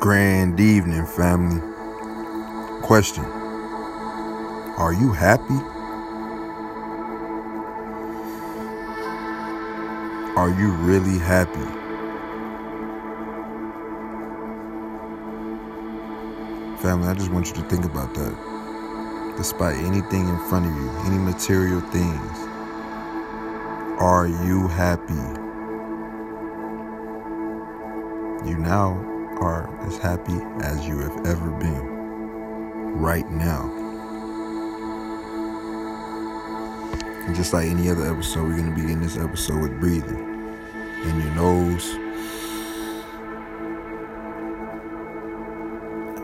Grand evening, family. Question Are you happy? Are you really happy? Family, I just want you to think about that. Despite anything in front of you, any material things, are you happy? You now are as happy as you have ever been right now. And just like any other episode, we're going to begin this episode with breathing in your nose,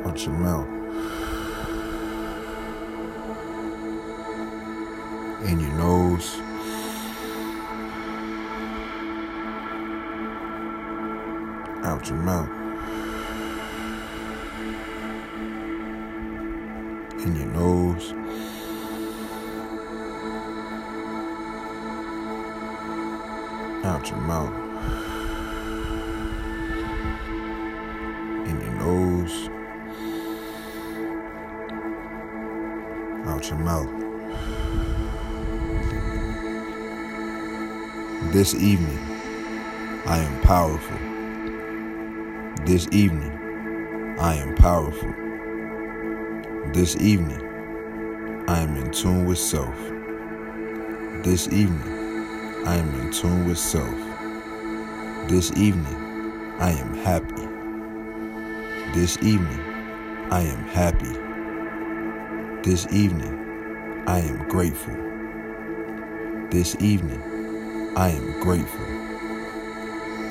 out your mouth, in your nose. Out your mouth. In your nose. Out your mouth. In your nose. Out your mouth. This evening, I am powerful. This evening, I am powerful. This evening, I am in tune with self. This evening, I am in tune with self. This evening, I am happy. This evening, I am happy. This evening, I am grateful. This evening, I am grateful.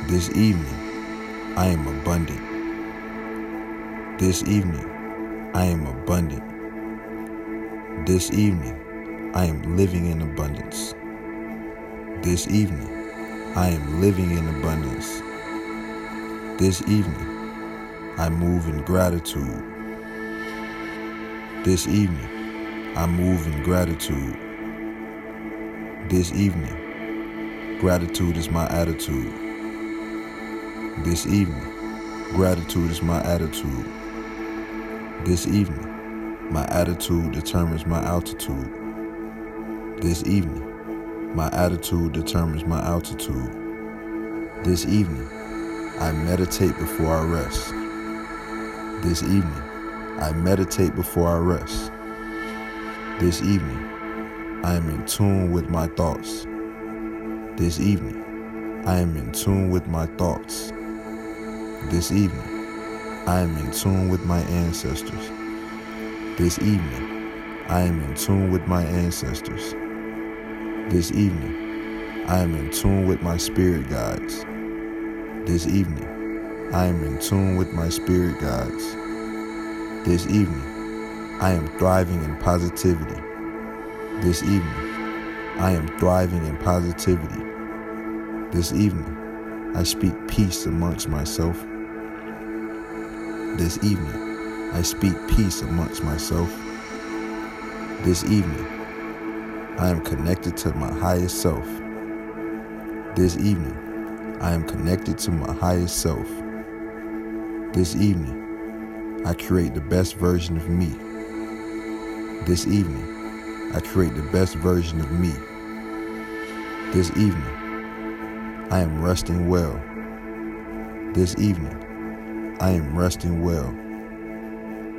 This evening, I am abundant. This evening, I am abundant. This evening, I am living in abundance. This evening, I am living in abundance. This evening, I move in gratitude. This evening, I move in gratitude. This evening, gratitude is my attitude. This evening, gratitude is my attitude. This evening, my attitude determines my altitude. This evening, my attitude determines my altitude. This evening, I meditate before I rest. This evening, I meditate before I rest. This evening, I am in tune with my thoughts. This evening, I am in tune with my thoughts. This evening, I am in tune with my ancestors. This evening, I am in tune with my ancestors. This evening, I am in tune with my spirit guides. This evening, I am in tune with my spirit guides. This evening, I am thriving in positivity. This evening, I am thriving in positivity. This evening, I speak peace amongst myself. This evening, I speak peace amongst myself. This evening, I am connected to my highest self. This evening, I am connected to my highest self. This evening, I create the best version of me. This evening, I create the best version of me. This evening, I am resting well. This evening, I am resting well.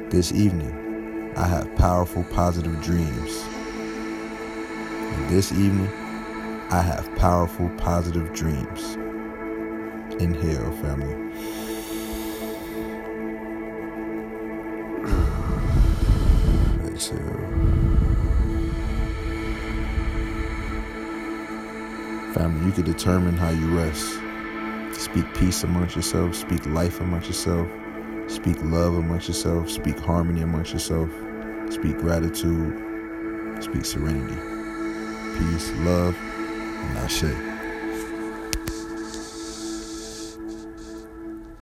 This evening, I have powerful, positive dreams. And this evening, I have powerful, positive dreams. Inhale, family. Family, you can determine how you rest. Speak peace amongst yourself, speak life amongst yourself, speak love amongst yourself, speak harmony amongst yourself, speak gratitude, speak serenity, peace, love, and Ashe.